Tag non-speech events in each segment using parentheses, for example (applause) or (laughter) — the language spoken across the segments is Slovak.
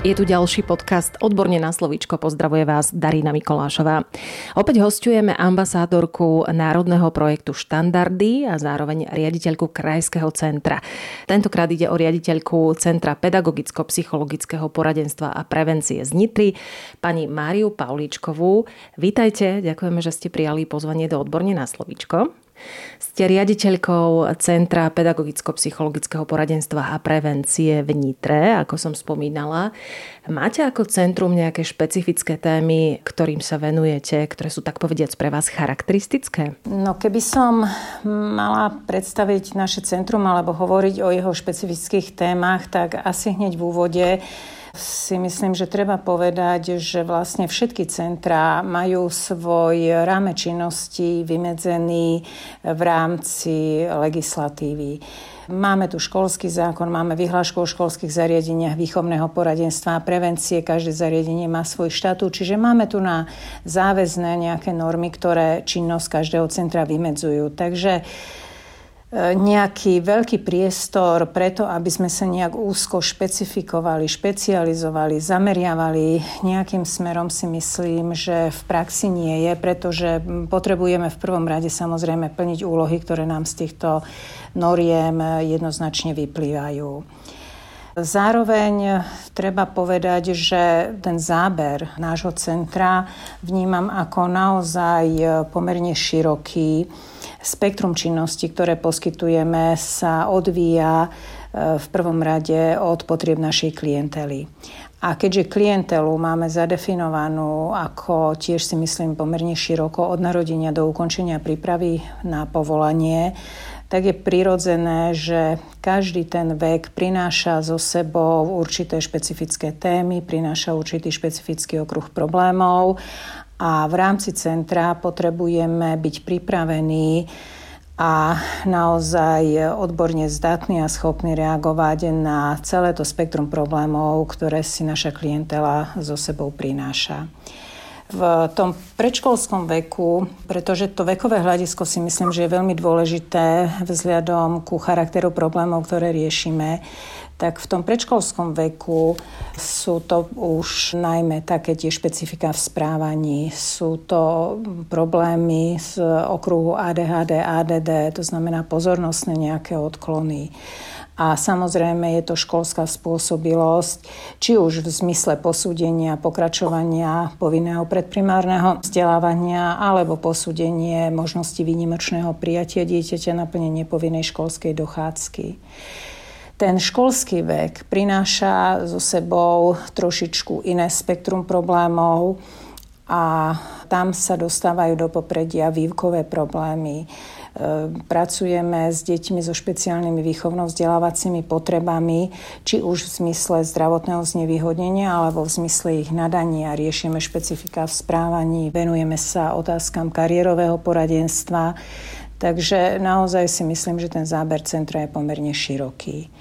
Je tu ďalší podcast Odborne na slovíčko. Pozdravuje vás Darina Mikolášová. Opäť hostujeme ambasádorku Národného projektu Štandardy a zároveň riaditeľku Krajského centra. Tentokrát ide o riaditeľku Centra pedagogicko-psychologického poradenstva a prevencie z Nitry, pani Máriu Paulíčkovú. Vítajte, ďakujeme, že ste prijali pozvanie do Odborne na slovíčko. Ste riaditeľkou Centra pedagogicko-psychologického poradenstva a prevencie v Nitre, ako som spomínala. Máte ako centrum nejaké špecifické témy, ktorým sa venujete, ktoré sú tak povediac pre vás charakteristické? No keby som mala predstaviť naše centrum alebo hovoriť o jeho špecifických témach, tak asi hneď v úvode si myslím, že treba povedať, že vlastne všetky centrá majú svoj ráme činnosti vymedzený v rámci legislatívy. Máme tu školský zákon, máme vyhlášku o školských zariadeniach výchovného poradenstva a prevencie. Každé zariadenie má svoj štatút, čiže máme tu na záväzné nejaké normy, ktoré činnosť každého centra vymedzujú. Takže nejaký veľký priestor preto, aby sme sa nejak úzko špecifikovali, špecializovali, zameriavali nejakým smerom si myslím, že v praxi nie je, pretože potrebujeme v prvom rade samozrejme plniť úlohy, ktoré nám z týchto noriem jednoznačne vyplývajú. Zároveň treba povedať, že ten záber nášho centra vnímam ako naozaj pomerne široký Spektrum činností, ktoré poskytujeme, sa odvíja e, v prvom rade od potrieb našej klientely. A keďže klientelu máme zadefinovanú ako tiež si myslím pomerne široko od narodenia do ukončenia prípravy na povolanie, tak je prirodzené, že každý ten vek prináša zo sebou určité špecifické témy, prináša určitý špecifický okruh problémov a v rámci centra potrebujeme byť pripravení a naozaj odborne zdatní a schopní reagovať na celé to spektrum problémov, ktoré si naša klientela so sebou prináša. V tom predškolskom veku, pretože to vekové hľadisko si myslím, že je veľmi dôležité vzhľadom ku charakteru problémov, ktoré riešime, tak v tom predškolskom veku sú to už najmä také tie špecifika v správaní. Sú to problémy z okruhu ADHD, ADD, to znamená pozornostné nejaké odklony. A samozrejme je to školská spôsobilosť, či už v zmysle posúdenia, pokračovania povinného predprimárneho vzdelávania, alebo posúdenie možnosti výnimočného prijatia dieťaťa na plnenie povinnej školskej dochádzky ten školský vek prináša so sebou trošičku iné spektrum problémov a tam sa dostávajú do popredia vývkové problémy. E, pracujeme s deťmi so špeciálnymi výchovno-vzdelávacími potrebami, či už v zmysle zdravotného znevýhodnenia alebo v zmysle ich nadania. Riešime špecifika v správaní, venujeme sa otázkam kariérového poradenstva Takže naozaj si myslím, že ten záber centra je pomerne široký.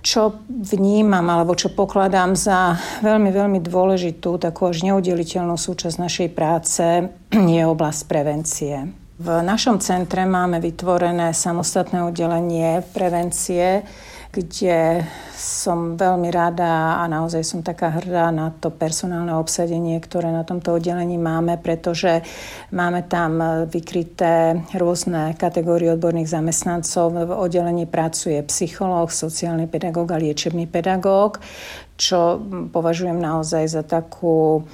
Čo vnímam alebo čo pokladám za veľmi, veľmi dôležitú, takú až neudeliteľnú súčasť našej práce, (clears throat) je oblasť prevencie. V našom centre máme vytvorené samostatné oddelenie prevencie, kde som veľmi rada a naozaj som taká hrdá na to personálne obsadenie, ktoré na tomto oddelení máme, pretože máme tam vykryté rôzne kategórie odborných zamestnancov. V oddelení pracuje psychológ, sociálny pedagóg a liečebný pedagóg, čo považujem naozaj za takú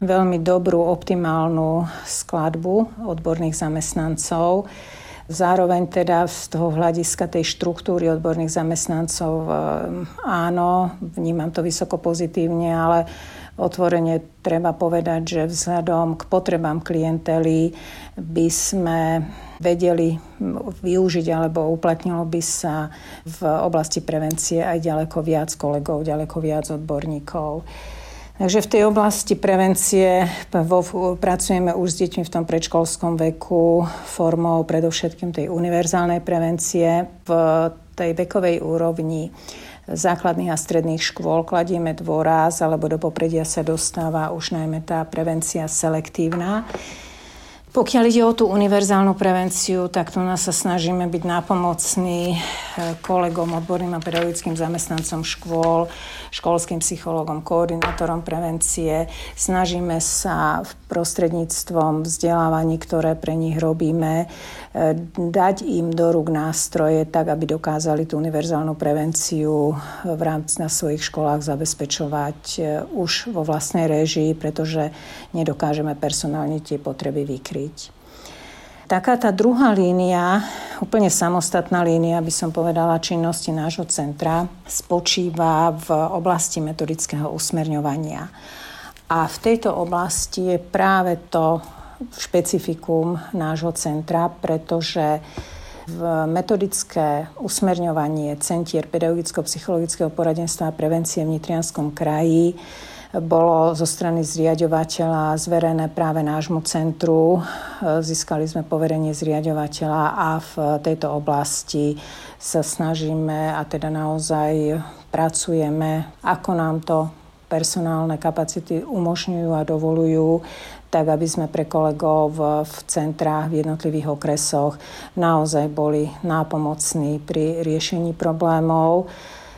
veľmi dobrú, optimálnu skladbu odborných zamestnancov. Zároveň teda z toho hľadiska tej štruktúry odborných zamestnancov eh, áno, vnímam to vysoko pozitívne, ale otvorene treba povedať, že vzhľadom k potrebám klientely by sme vedeli využiť alebo uplatnilo by sa v oblasti prevencie aj ďaleko viac kolegov, ďaleko viac odborníkov. Takže v tej oblasti prevencie pracujeme už s deťmi v tom predškolskom veku formou predovšetkým tej univerzálnej prevencie v tej vekovej úrovni základných a stredných škôl kladieme dôraz, alebo do popredia sa dostáva už najmä tá prevencia selektívna. Pokiaľ ide o tú univerzálnu prevenciu, tak tu nás sa snažíme byť nápomocní eh, kolegom, odborným a pedagogickým zamestnancom škôl, školským psychológom, koordinátorom prevencie. Snažíme sa v prostredníctvom vzdelávaní, ktoré pre nich robíme, eh, dať im do rúk nástroje tak, aby dokázali tú univerzálnu prevenciu v rámci na svojich školách zabezpečovať eh, už vo vlastnej réžii, pretože nedokážeme personálne tie potreby vykryť. Taká tá druhá línia, úplne samostatná línia, by som povedala, činnosti nášho centra spočíva v oblasti metodického usmerňovania. A v tejto oblasti je práve to špecifikum nášho centra, pretože v metodické usmerňovanie Centier pedagogicko-psychologického poradenstva a prevencie v Nitrianskom kraji bolo zo strany zriadovateľa zverené práve nášmu centru. Získali sme poverenie zriadovateľa a v tejto oblasti sa snažíme a teda naozaj pracujeme, ako nám to personálne kapacity umožňujú a dovolujú, tak aby sme pre kolegov v, centrách, v jednotlivých okresoch naozaj boli nápomocní pri riešení problémov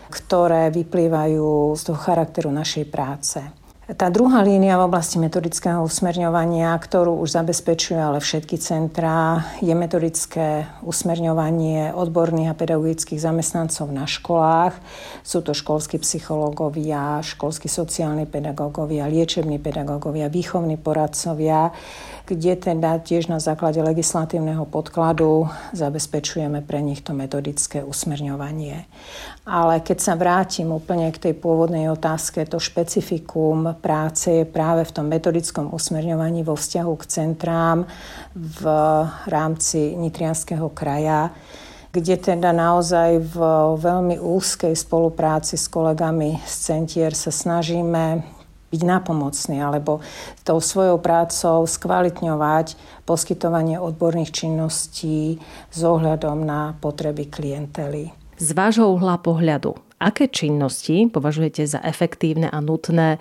ktoré vyplývajú z toho charakteru našej práce. Tá druhá línia v oblasti metodického usmerňovania, ktorú už zabezpečuje ale všetky centrá, je metodické usmerňovanie odborných a pedagogických zamestnancov na školách. Sú to školskí psychológovia, školskí sociálni pedagógovia, liečební pedagógovia, výchovní poradcovia, kde teda tiež na základe legislatívneho podkladu zabezpečujeme pre nich to metodické usmerňovanie. Ale keď sa vrátim úplne k tej pôvodnej otázke, to špecifikum práce je práve v tom metodickom usmerňovaní vo vzťahu k centrám v rámci Nitrianského kraja, kde teda naozaj v veľmi úzkej spolupráci s kolegami z centier sa snažíme byť napomocný alebo tou svojou prácou skvalitňovať poskytovanie odborných činností s ohľadom na potreby klientely. Z vášho uhla pohľadu, aké činnosti považujete za efektívne a nutné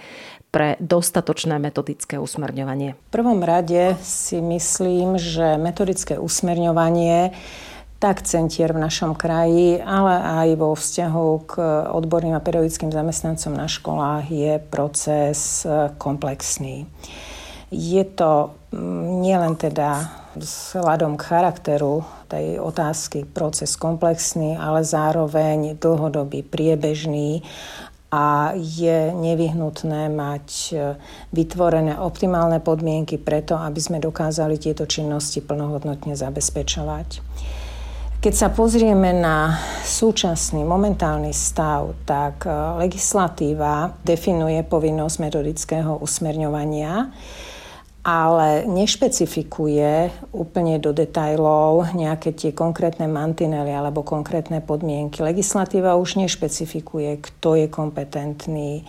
pre dostatočné metodické usmerňovanie? V prvom rade si myslím, že metodické usmerňovanie tak centier v našom kraji, ale aj vo vzťahu k odborným a pedagogickým zamestnancom na školách je proces e, komplexný. Je to mm, nielen teda vzhľadom k charakteru tej otázky proces komplexný, ale zároveň dlhodobý, priebežný a je nevyhnutné mať e, vytvorené optimálne podmienky preto, aby sme dokázali tieto činnosti plnohodnotne zabezpečovať. Keď sa pozrieme na súčasný momentálny stav, tak e, legislatíva definuje povinnosť metodického usmerňovania, ale nešpecifikuje úplne do detajlov nejaké tie konkrétne mantinely alebo konkrétne podmienky. Legislatíva už nešpecifikuje, kto je kompetentný,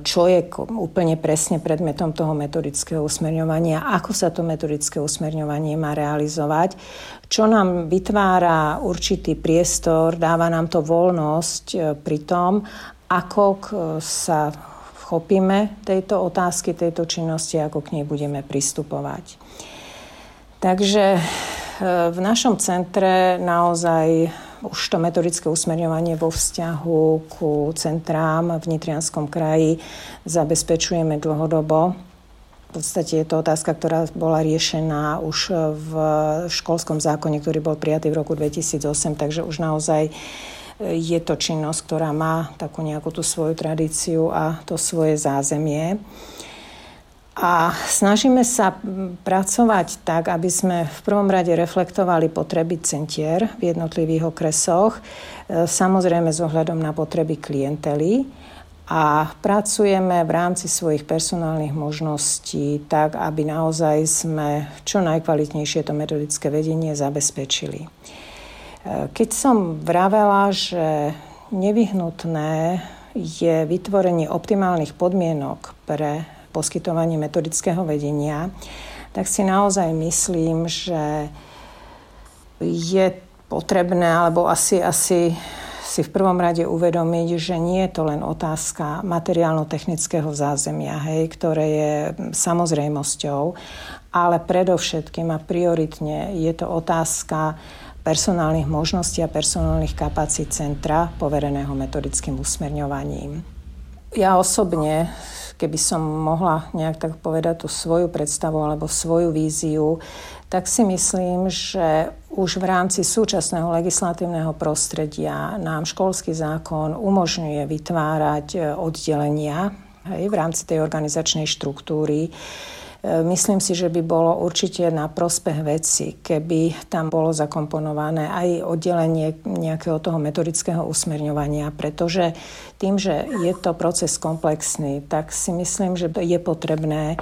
čo je úplne presne predmetom toho metodického usmerňovania, ako sa to metodické usmerňovanie má realizovať, čo nám vytvára určitý priestor, dáva nám to voľnosť e, pri tom, ako sa chopíme tejto otázky, tejto činnosti, ako k nej budeme pristupovať. Takže e, v našom centre naozaj už to metodické usmerňovanie vo vzťahu ku centrám v Nitrianskom kraji zabezpečujeme dlhodobo. V podstate je to otázka, ktorá bola riešená už v školskom zákone, ktorý bol prijatý v roku 2008, takže už naozaj je to činnosť, ktorá má takú nejakú tú svoju tradíciu a to svoje zázemie. A snažíme sa pracovať tak, aby sme v prvom rade reflektovali potreby centier v jednotlivých okresoch, e, samozrejme s ohľadom na potreby klientely a pracujeme v rámci svojich personálnych možností tak, aby naozaj sme čo najkvalitnejšie to metodické vedenie zabezpečili. E, keď som vravela, že nevyhnutné je vytvorenie optimálnych podmienok pre poskytovanie metodického vedenia, tak si naozaj myslím, že je potrebné, alebo asi, asi si v prvom rade uvedomiť, že nie je to len otázka materiálno-technického zázemia, hej, ktoré je samozrejmosťou, ale predovšetkým a prioritne je to otázka personálnych možností a personálnych kapacít centra povereného metodickým usmerňovaním. Ja osobne, keby som mohla nejak tak povedať tú svoju predstavu alebo svoju víziu, tak si myslím, že už v rámci súčasného legislatívneho prostredia nám školský zákon umožňuje vytvárať e, oddelenia hej, v rámci tej organizačnej štruktúry, myslím si, že by bolo určite na prospech veci, keby tam bolo zakomponované aj oddelenie nejakého toho metodického usmerňovania, pretože tým, že je to proces komplexný, tak si myslím, že je potrebné,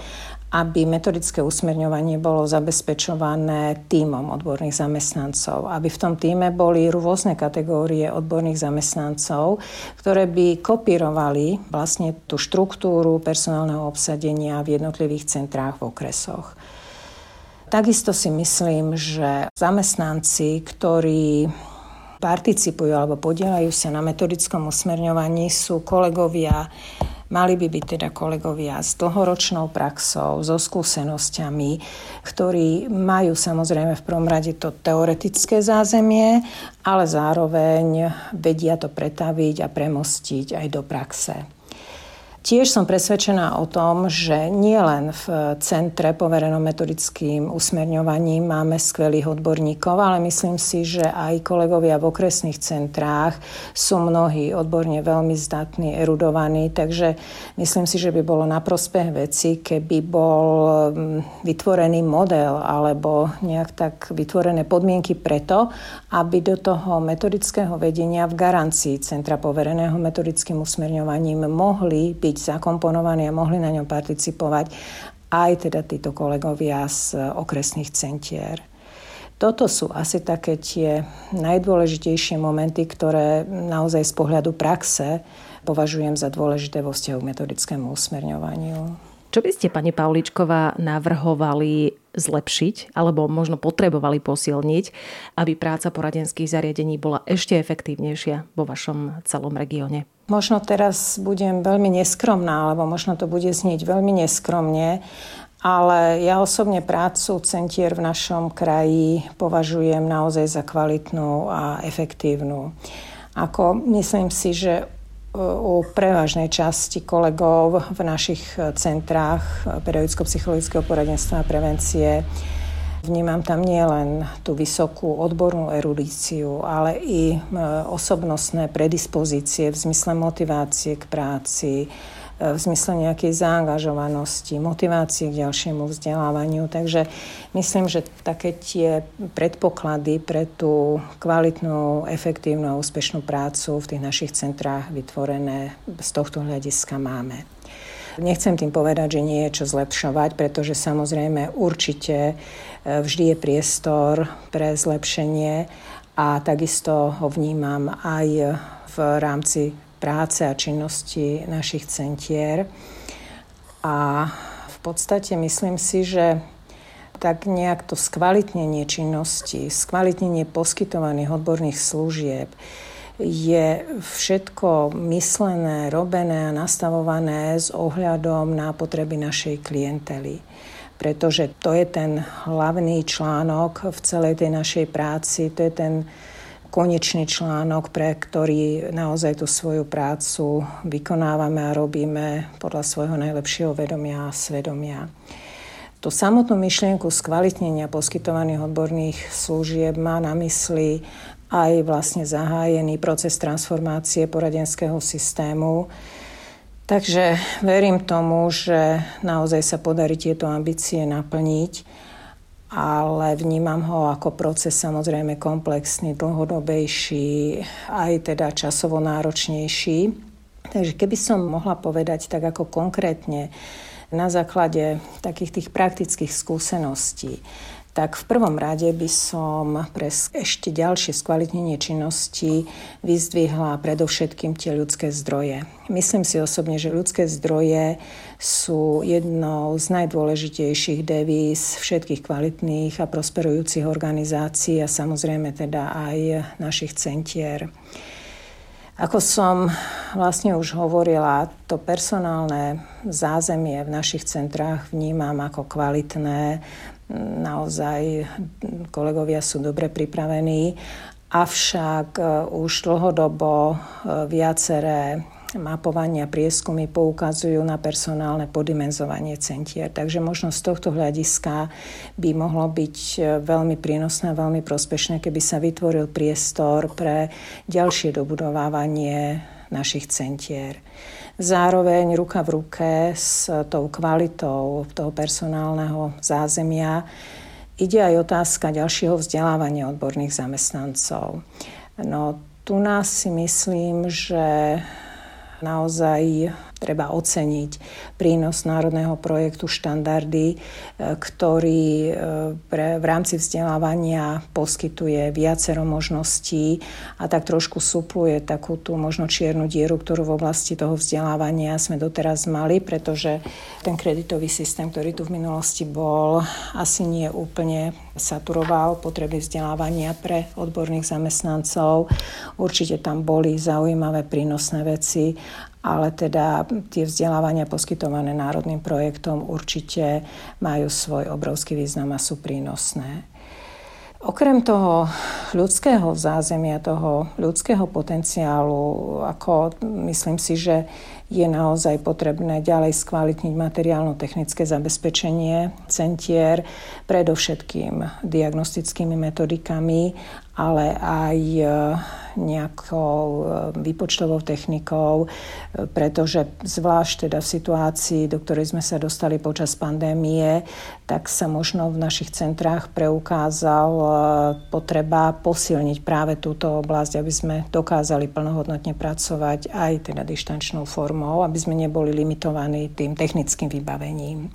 aby metodické usmerňovanie bolo zabezpečované týmom odborných zamestnancov, aby v tom týme boli rôzne kategórie odborných zamestnancov, ktoré by kopírovali vlastne tú štruktúru personálneho obsadenia v jednotlivých centrách v okresoch. Takisto si myslím, že zamestnanci, ktorí participujú alebo podielajú sa na metodickom usmerňovaní, sú kolegovia Mali by byť teda kolegovia s dlhoročnou praxou, so skúsenosťami, ktorí majú samozrejme v prvom rade to teoretické zázemie, ale zároveň vedia to pretaviť a premostiť aj do praxe. Tiež som presvedčená o tom, že nie len v centre poverenom metodickým usmerňovaním máme skvelých odborníkov, ale myslím si, že aj kolegovia v okresných centrách sú mnohí odborne veľmi zdatní, erudovaní, takže myslím si, že by bolo na prospech veci, keby bol mm, vytvorený model alebo nejak tak vytvorené podmienky preto, aby do toho metodického vedenia v garancii Centra povereného metodickým usmerňovaním mohli byť byť zakomponovaní a mohli na ňom participovať aj teda títo kolegovia z okresných centier. Toto sú asi také tie najdôležitejšie momenty, ktoré naozaj z pohľadu praxe považujem za dôležité vo vzťahu k metodickému usmerňovaniu. Čo by ste, pani Pauličková, navrhovali zlepšiť alebo možno potrebovali posilniť, aby práca poradenských zariadení bola ešte efektívnejšia vo vašom celom regióne? Možno teraz budem veľmi neskromná, alebo možno to bude znieť veľmi neskromne, ale ja osobne prácu centier v našom kraji považujem naozaj za kvalitnú a efektívnu. Ako myslím si, že u prevažnej časti kolegov v našich centrách pedagogicko-psychologického poradenstva a prevencie Vnímam tam nielen tú vysokú odbornú erudíciu, ale i e, osobnostné predispozície v zmysle motivácie k práci, e, v zmysle nejakej zaangažovanosti, motivácie k ďalšiemu vzdelávaniu. Takže myslím, že také tie predpoklady pre tú kvalitnú, efektívnu a úspešnú prácu v tých našich centrách vytvorené z tohto hľadiska máme. Nechcem tým povedať, že nie je čo zlepšovať, pretože samozrejme určite e, vždy je priestor pre zlepšenie a takisto ho vnímam aj v rámci práce a činnosti našich centier. A v podstate myslím si, že tak nejak to skvalitnenie činnosti, skvalitnenie poskytovaných odborných služieb, je všetko myslené, robené a nastavované s ohľadom na potreby našej klientely. Pretože to je ten hlavný článok v celej tej našej práci, to je ten konečný článok, pre ktorý naozaj tú svoju prácu vykonávame a robíme podľa svojho najlepšieho vedomia a svedomia. Tú samotnú myšlienku skvalitnenia poskytovaných odborných služieb má na mysli aj vlastne zahájený proces transformácie poradenského systému. Takže verím tomu, že naozaj sa podarí tieto ambície naplniť, ale vnímam ho ako proces samozrejme komplexný, dlhodobejší, aj teda časovo náročnejší. Takže keby som mohla povedať tak ako konkrétne na základe takých tých praktických skúseností, tak v prvom rade by som pre ešte ďalšie skvalitnenie činnosti vyzdvihla predovšetkým tie ľudské zdroje. Myslím si osobne, že ľudské zdroje sú jednou z najdôležitejších devíz všetkých kvalitných a prosperujúcich organizácií a samozrejme teda aj našich centier. Ako som vlastne už hovorila, to personálne zázemie v našich centrách vnímam ako kvalitné. Naozaj kolegovia sú dobre pripravení, avšak e, už dlhodobo e, viaceré mapovania, prieskumy poukazujú na personálne podimenzovanie centier. Takže možno z tohto hľadiska by mohlo byť e, veľmi prínosné veľmi prospešné, keby sa vytvoril priestor pre ďalšie dobudovávanie našich centier. Zároveň ruka v ruke s tou kvalitou toho personálneho zázemia ide aj otázka ďalšieho vzdelávania odborných zamestnancov. No, tu nás si myslím, že naozaj treba oceniť prínos národného projektu Štandardy, e, ktorý e, pre, v rámci vzdelávania poskytuje viacero možností a tak trošku supluje takú tú možno čiernu dieru, ktorú v oblasti toho vzdelávania sme doteraz mali, pretože ten kreditový systém, ktorý tu v minulosti bol, asi nie úplne saturoval potreby vzdelávania pre odborných zamestnancov. Určite tam boli zaujímavé prínosné veci ale teda tie vzdelávania poskytované národným projektom určite majú svoj obrovský význam a sú prínosné. Okrem toho ľudského zázemia, toho ľudského potenciálu, ako myslím si, že je naozaj potrebné ďalej skvalitniť materiálno-technické zabezpečenie centier, predovšetkým diagnostickými metodikami, ale aj nejakou e, výpočtovou technikou, e, pretože zvlášť teda v situácii, do ktorej sme sa dostali počas pandémie, tak sa možno v našich centrách preukázal e, potreba posilniť práve túto oblasť, aby sme dokázali plnohodnotne pracovať aj teda dištančnou formou, aby sme neboli limitovaní tým technickým vybavením.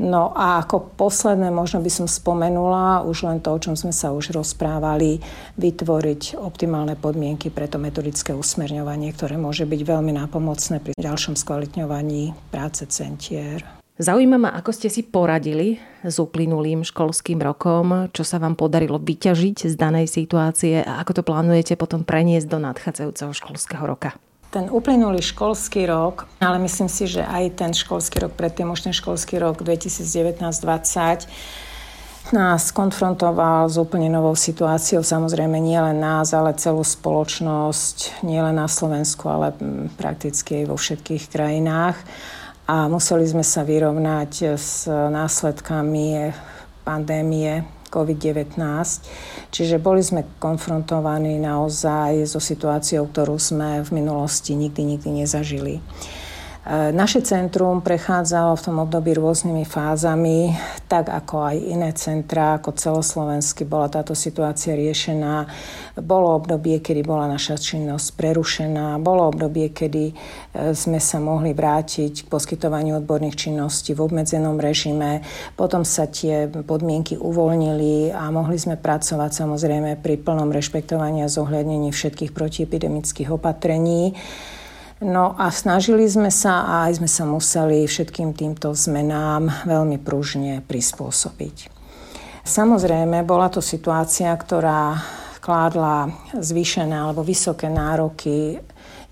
No a ako posledné možno by som spomenula už len to, o čom sme sa už rozprávali, vytvoriť optimálne podmienky pre to metodické usmerňovanie, ktoré môže byť veľmi nápomocné pri ďalšom skvalitňovaní práce centier. Zaujíma ma, ako ste si poradili s uplynulým školským rokom, čo sa vám podarilo vyťažiť z danej situácie a ako to plánujete potom preniesť do nadchádzajúceho školského roka ten uplynulý školský rok, ale myslím si, že aj ten školský rok predtým, už ten školský rok 2019-2020 nás konfrontoval s úplne novou situáciou. Samozrejme nie len nás, ale celú spoločnosť, nie len na Slovensku, ale prakticky aj vo všetkých krajinách. A museli sme sa vyrovnať s následkami pandémie COVID-19. Čiže boli sme konfrontovaní naozaj so situáciou, ktorú sme v minulosti nikdy, nikdy nezažili. E, naše centrum prechádzalo v tom období rôznymi fázami, tak ako aj iné centra, ako celoslovensky bola táto situácia riešená. Bolo obdobie, kedy bola naša činnosť prerušená, bolo obdobie, kedy e, sme sa mohli vrátiť k poskytovaniu odborných činností v obmedzenom režime. Potom sa tie podmienky uvoľnili a mohli sme pracovať samozrejme pri plnom rešpektovaní a zohľadnení všetkých protiepidemických opatrení. No a snažili sme sa a aj sme sa museli všetkým týmto zmenám veľmi pružne prispôsobiť. Samozrejme, bola to situácia, ktorá kládla zvýšené alebo vysoké nároky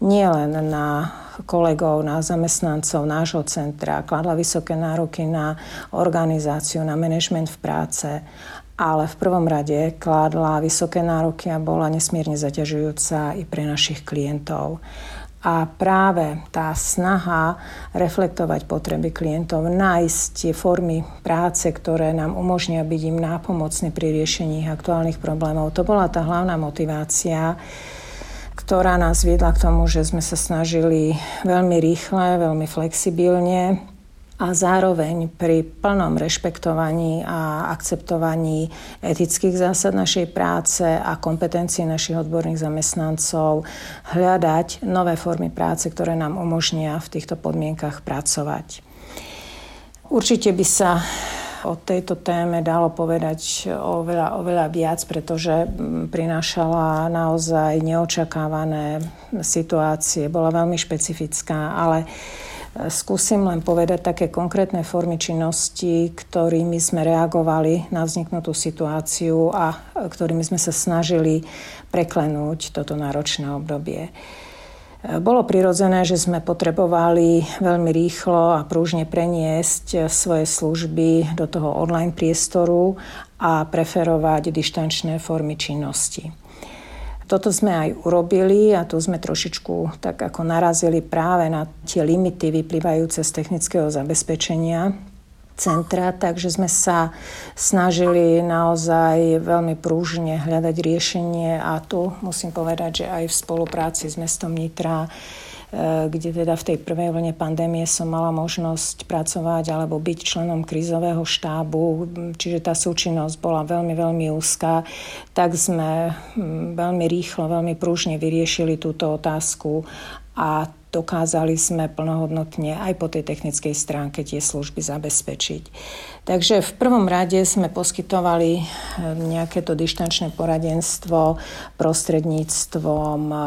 nielen na kolegov, na zamestnancov nášho centra, kladla vysoké nároky na organizáciu, na manažment v práce, ale v prvom rade kládla vysoké nároky a bola nesmierne zaťažujúca i pre našich klientov. A práve tá snaha reflektovať potreby klientov, nájsť tie formy práce, ktoré nám umožnia byť im nápomocní pri riešení aktuálnych problémov, to bola tá hlavná motivácia, ktorá nás viedla k tomu, že sme sa snažili veľmi rýchle, veľmi flexibilne a zároveň pri plnom rešpektovaní a akceptovaní etických zásad našej práce a kompetencií našich odborných zamestnancov hľadať nové formy práce, ktoré nám umožnia v týchto podmienkach pracovať. Určite by sa o tejto téme dalo povedať oveľa, oveľa viac, pretože prinášala naozaj neočakávané situácie, bola veľmi špecifická, ale Skúsim len povedať také konkrétne formy činnosti, ktorými sme reagovali na vzniknutú situáciu a ktorými sme sa snažili preklenúť toto náročné obdobie. Bolo prirodzené, že sme potrebovali veľmi rýchlo a prúžne preniesť svoje služby do toho online priestoru a preferovať dištančné formy činnosti. Toto sme aj urobili a tu sme trošičku tak ako narazili práve na tie limity vyplývajúce z technického zabezpečenia centra, takže sme sa snažili naozaj veľmi prúžne hľadať riešenie a tu musím povedať, že aj v spolupráci s mestom Nitra kde teda v tej prvej vlne pandémie som mala možnosť pracovať alebo byť členom krízového štábu, čiže tá súčinnosť bola veľmi, veľmi úzká, tak sme veľmi rýchlo, veľmi prúžne vyriešili túto otázku a dokázali sme plnohodnotne aj po tej technickej stránke tie služby zabezpečiť. Takže v prvom rade sme poskytovali eh, nejaké to dištančné poradenstvo prostredníctvom eh,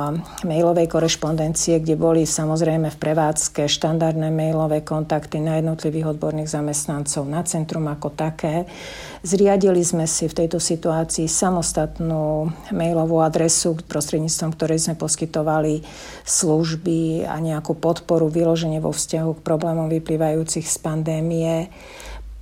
mailovej korešpondencie, kde boli samozrejme v prevádzke štandardné mailové kontakty na jednotlivých odborných zamestnancov, na centrum ako také. Zriadili sme si v tejto situácii samostatnú mailovú adresu, prostredníctvom ktorej sme poskytovali služby a nejakú podporu vyloženie vo vzťahu k problémom vyplývajúcich z pandémie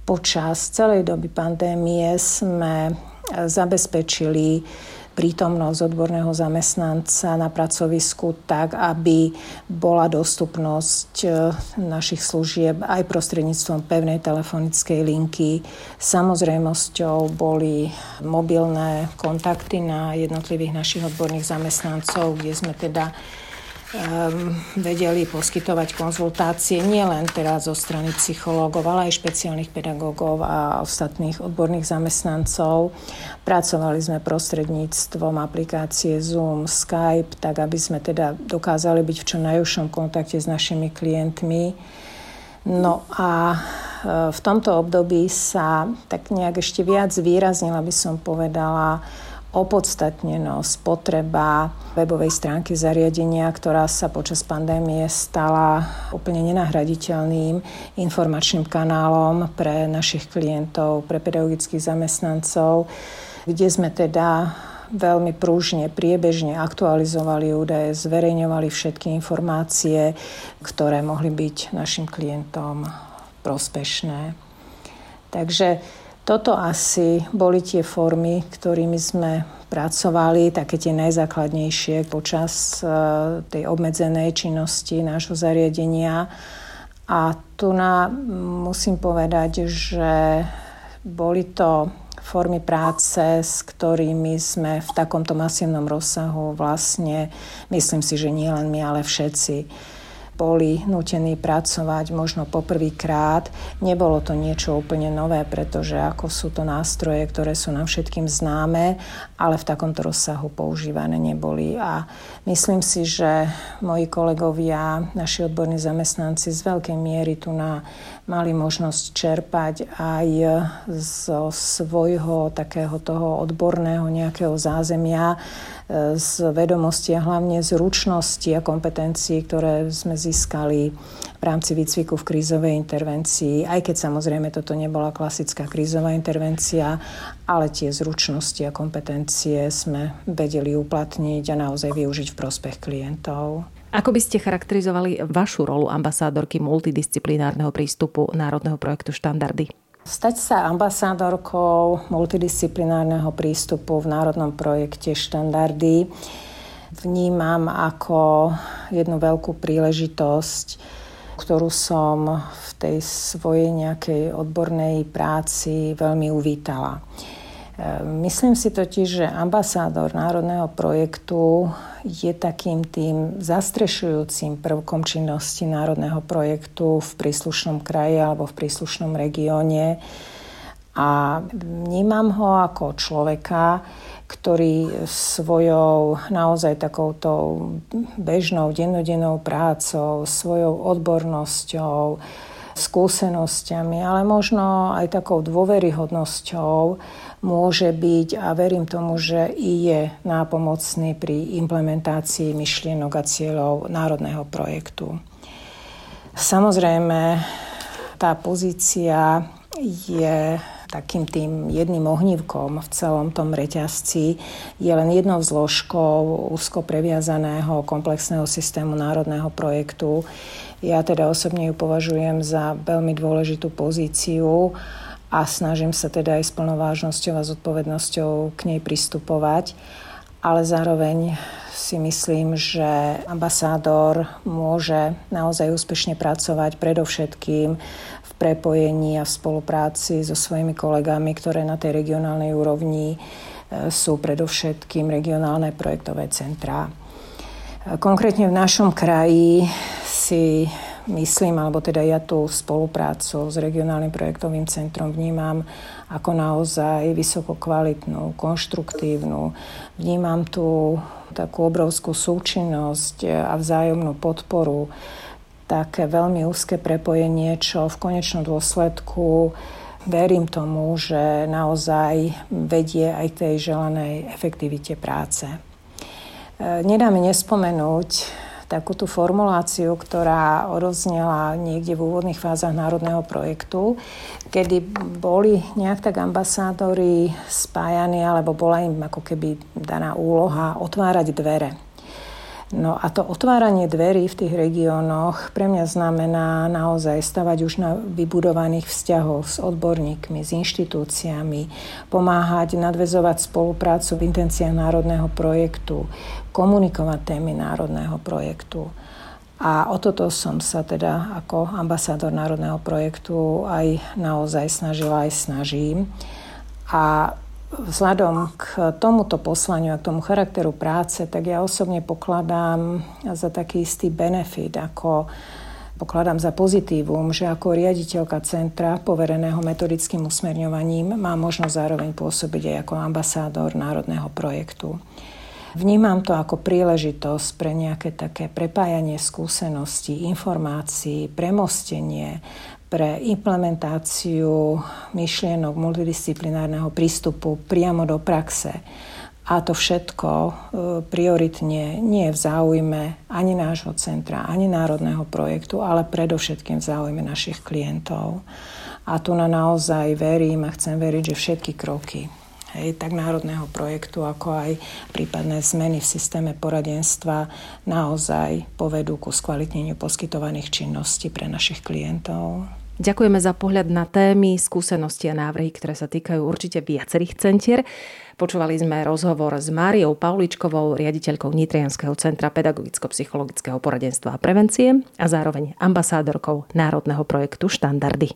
počas celej doby pandémie sme zabezpečili prítomnosť odborného zamestnanca na pracovisku tak, aby bola dostupnosť e, našich služieb aj prostredníctvom pevnej telefonickej linky. Samozrejmosťou boli mobilné kontakty na jednotlivých našich odborných zamestnancov, kde sme teda vedeli poskytovať konzultácie nielen teraz zo strany psychológov, ale aj špeciálnych pedagógov a ostatných odborných zamestnancov. Pracovali sme prostredníctvom aplikácie Zoom, Skype, tak aby sme teda dokázali byť v čo najúžšom kontakte s našimi klientmi. No a e, v tomto období sa tak nejak ešte viac výraznila, by som povedala, opodstatnenosť, potreba webovej stránky zariadenia, ktorá sa počas pandémie stala úplne nenahraditeľným informačným kanálom pre našich klientov, pre pedagogických zamestnancov, kde sme teda veľmi prúžne, priebežne aktualizovali údaje, zverejňovali všetky informácie, ktoré mohli byť našim klientom prospešné. Takže toto asi boli tie formy, ktorými sme pracovali, také tie najzákladnejšie počas e, tej obmedzenej činnosti nášho zariadenia. A tu na, musím povedať, že boli to formy práce, s ktorými sme v takomto masívnom rozsahu vlastne, myslím si, že nie len my, ale všetci boli nutení pracovať možno poprvýkrát. Nebolo to niečo úplne nové, pretože ako sú to nástroje, ktoré sú nám všetkým známe, ale v takomto rozsahu používané neboli. A myslím si, že moji kolegovia, naši odborní zamestnanci z veľkej miery tu na mali možnosť čerpať aj zo svojho takého toho odborného nejakého zázemia, e, z vedomosti a hlavne z ručnosti a kompetencií, ktoré sme získali v rámci výcviku v krízovej intervencii, aj keď samozrejme toto nebola klasická krízová intervencia, ale tie zručnosti a kompetencie sme vedeli uplatniť a naozaj využiť v prospech klientov. Ako by ste charakterizovali vašu rolu ambasádorky multidisciplinárneho prístupu Národného projektu Štandardy? Stať sa ambasádorkou multidisciplinárneho prístupu v Národnom projekte Štandardy vnímam ako jednu veľkú príležitosť, ktorú som v tej svojej nejakej odbornej práci veľmi uvítala. Myslím si totiž, že ambasádor národného projektu je takým tým zastrešujúcim prvkom činnosti národného projektu v príslušnom kraji alebo v príslušnom regióne. A vnímam ho ako človeka, ktorý svojou naozaj takouto bežnou, dennodennou prácou, svojou odbornosťou, skúsenosťami, ale možno aj takou dôveryhodnosťou môže byť a verím tomu, že i je nápomocný pri implementácii myšlienok a cieľov národného projektu. Samozrejme, tá pozícia je takým tým jedným ohnívkom v celom tom reťazci je len jednou zložkou úzko previazaného komplexného systému národného projektu. Ja teda osobne ju považujem za veľmi dôležitú pozíciu a snažím sa teda aj s plnou vážnosťou a zodpovednosťou k nej pristupovať, ale zároveň si myslím, že ambasádor môže naozaj úspešne pracovať predovšetkým prepojení a v spolupráci so svojimi kolegami, ktoré na tej regionálnej úrovni e, sú predovšetkým regionálne projektové centrá. E, konkrétne v našom kraji si myslím, alebo teda ja tú spoluprácu s regionálnym projektovým centrom vnímam ako naozaj vysoko kvalitnú, konštruktívnu. Vnímam tú takú obrovskú súčinnosť a vzájomnú podporu také veľmi úzke prepojenie, čo v konečnom dôsledku verím tomu, že naozaj vedie aj k tej želanej efektivite práce. E, nedáme nespomenúť takú tú formuláciu, ktorá odoznela niekde v úvodných fázach národného projektu, kedy boli nejak tak ambasádori spájani, alebo bola im ako keby daná úloha otvárať dvere. No a to otváranie dverí v tých regiónoch pre mňa znamená naozaj stavať už na vybudovaných vzťahoch s odborníkmi, s inštitúciami, pomáhať nadvezovať spoluprácu v intenciách národného projektu, komunikovať témy národného projektu. A o toto som sa teda ako ambasádor národného projektu aj naozaj snažila, aj snažím. A Vzhľadom k tomuto poslaniu a k tomu charakteru práce, tak ja osobne pokladám za taký istý benefit, ako pokladám za pozitívum, že ako riaditeľka centra povereného metodickým usmerňovaním má možnosť zároveň pôsobiť aj ako ambasádor národného projektu. Vnímam to ako príležitosť pre nejaké také prepájanie skúseností, informácií, premostenie, pre implementáciu myšlienok multidisciplinárneho prístupu priamo do praxe. A to všetko e, prioritne nie je v záujme ani nášho centra, ani národného projektu, ale predovšetkým v záujme našich klientov. A tu na naozaj verím a chcem veriť, že všetky kroky hej, tak národného projektu, ako aj prípadné zmeny v systéme poradenstva naozaj povedú ku skvalitneniu poskytovaných činností pre našich klientov. Ďakujeme za pohľad na témy, skúsenosti a návrhy, ktoré sa týkajú určite viacerých centier. Počúvali sme rozhovor s Máriou Pauličkovou, riaditeľkou Nitrianského centra pedagogicko-psychologického poradenstva a prevencie a zároveň ambasádorkou Národného projektu Štandardy.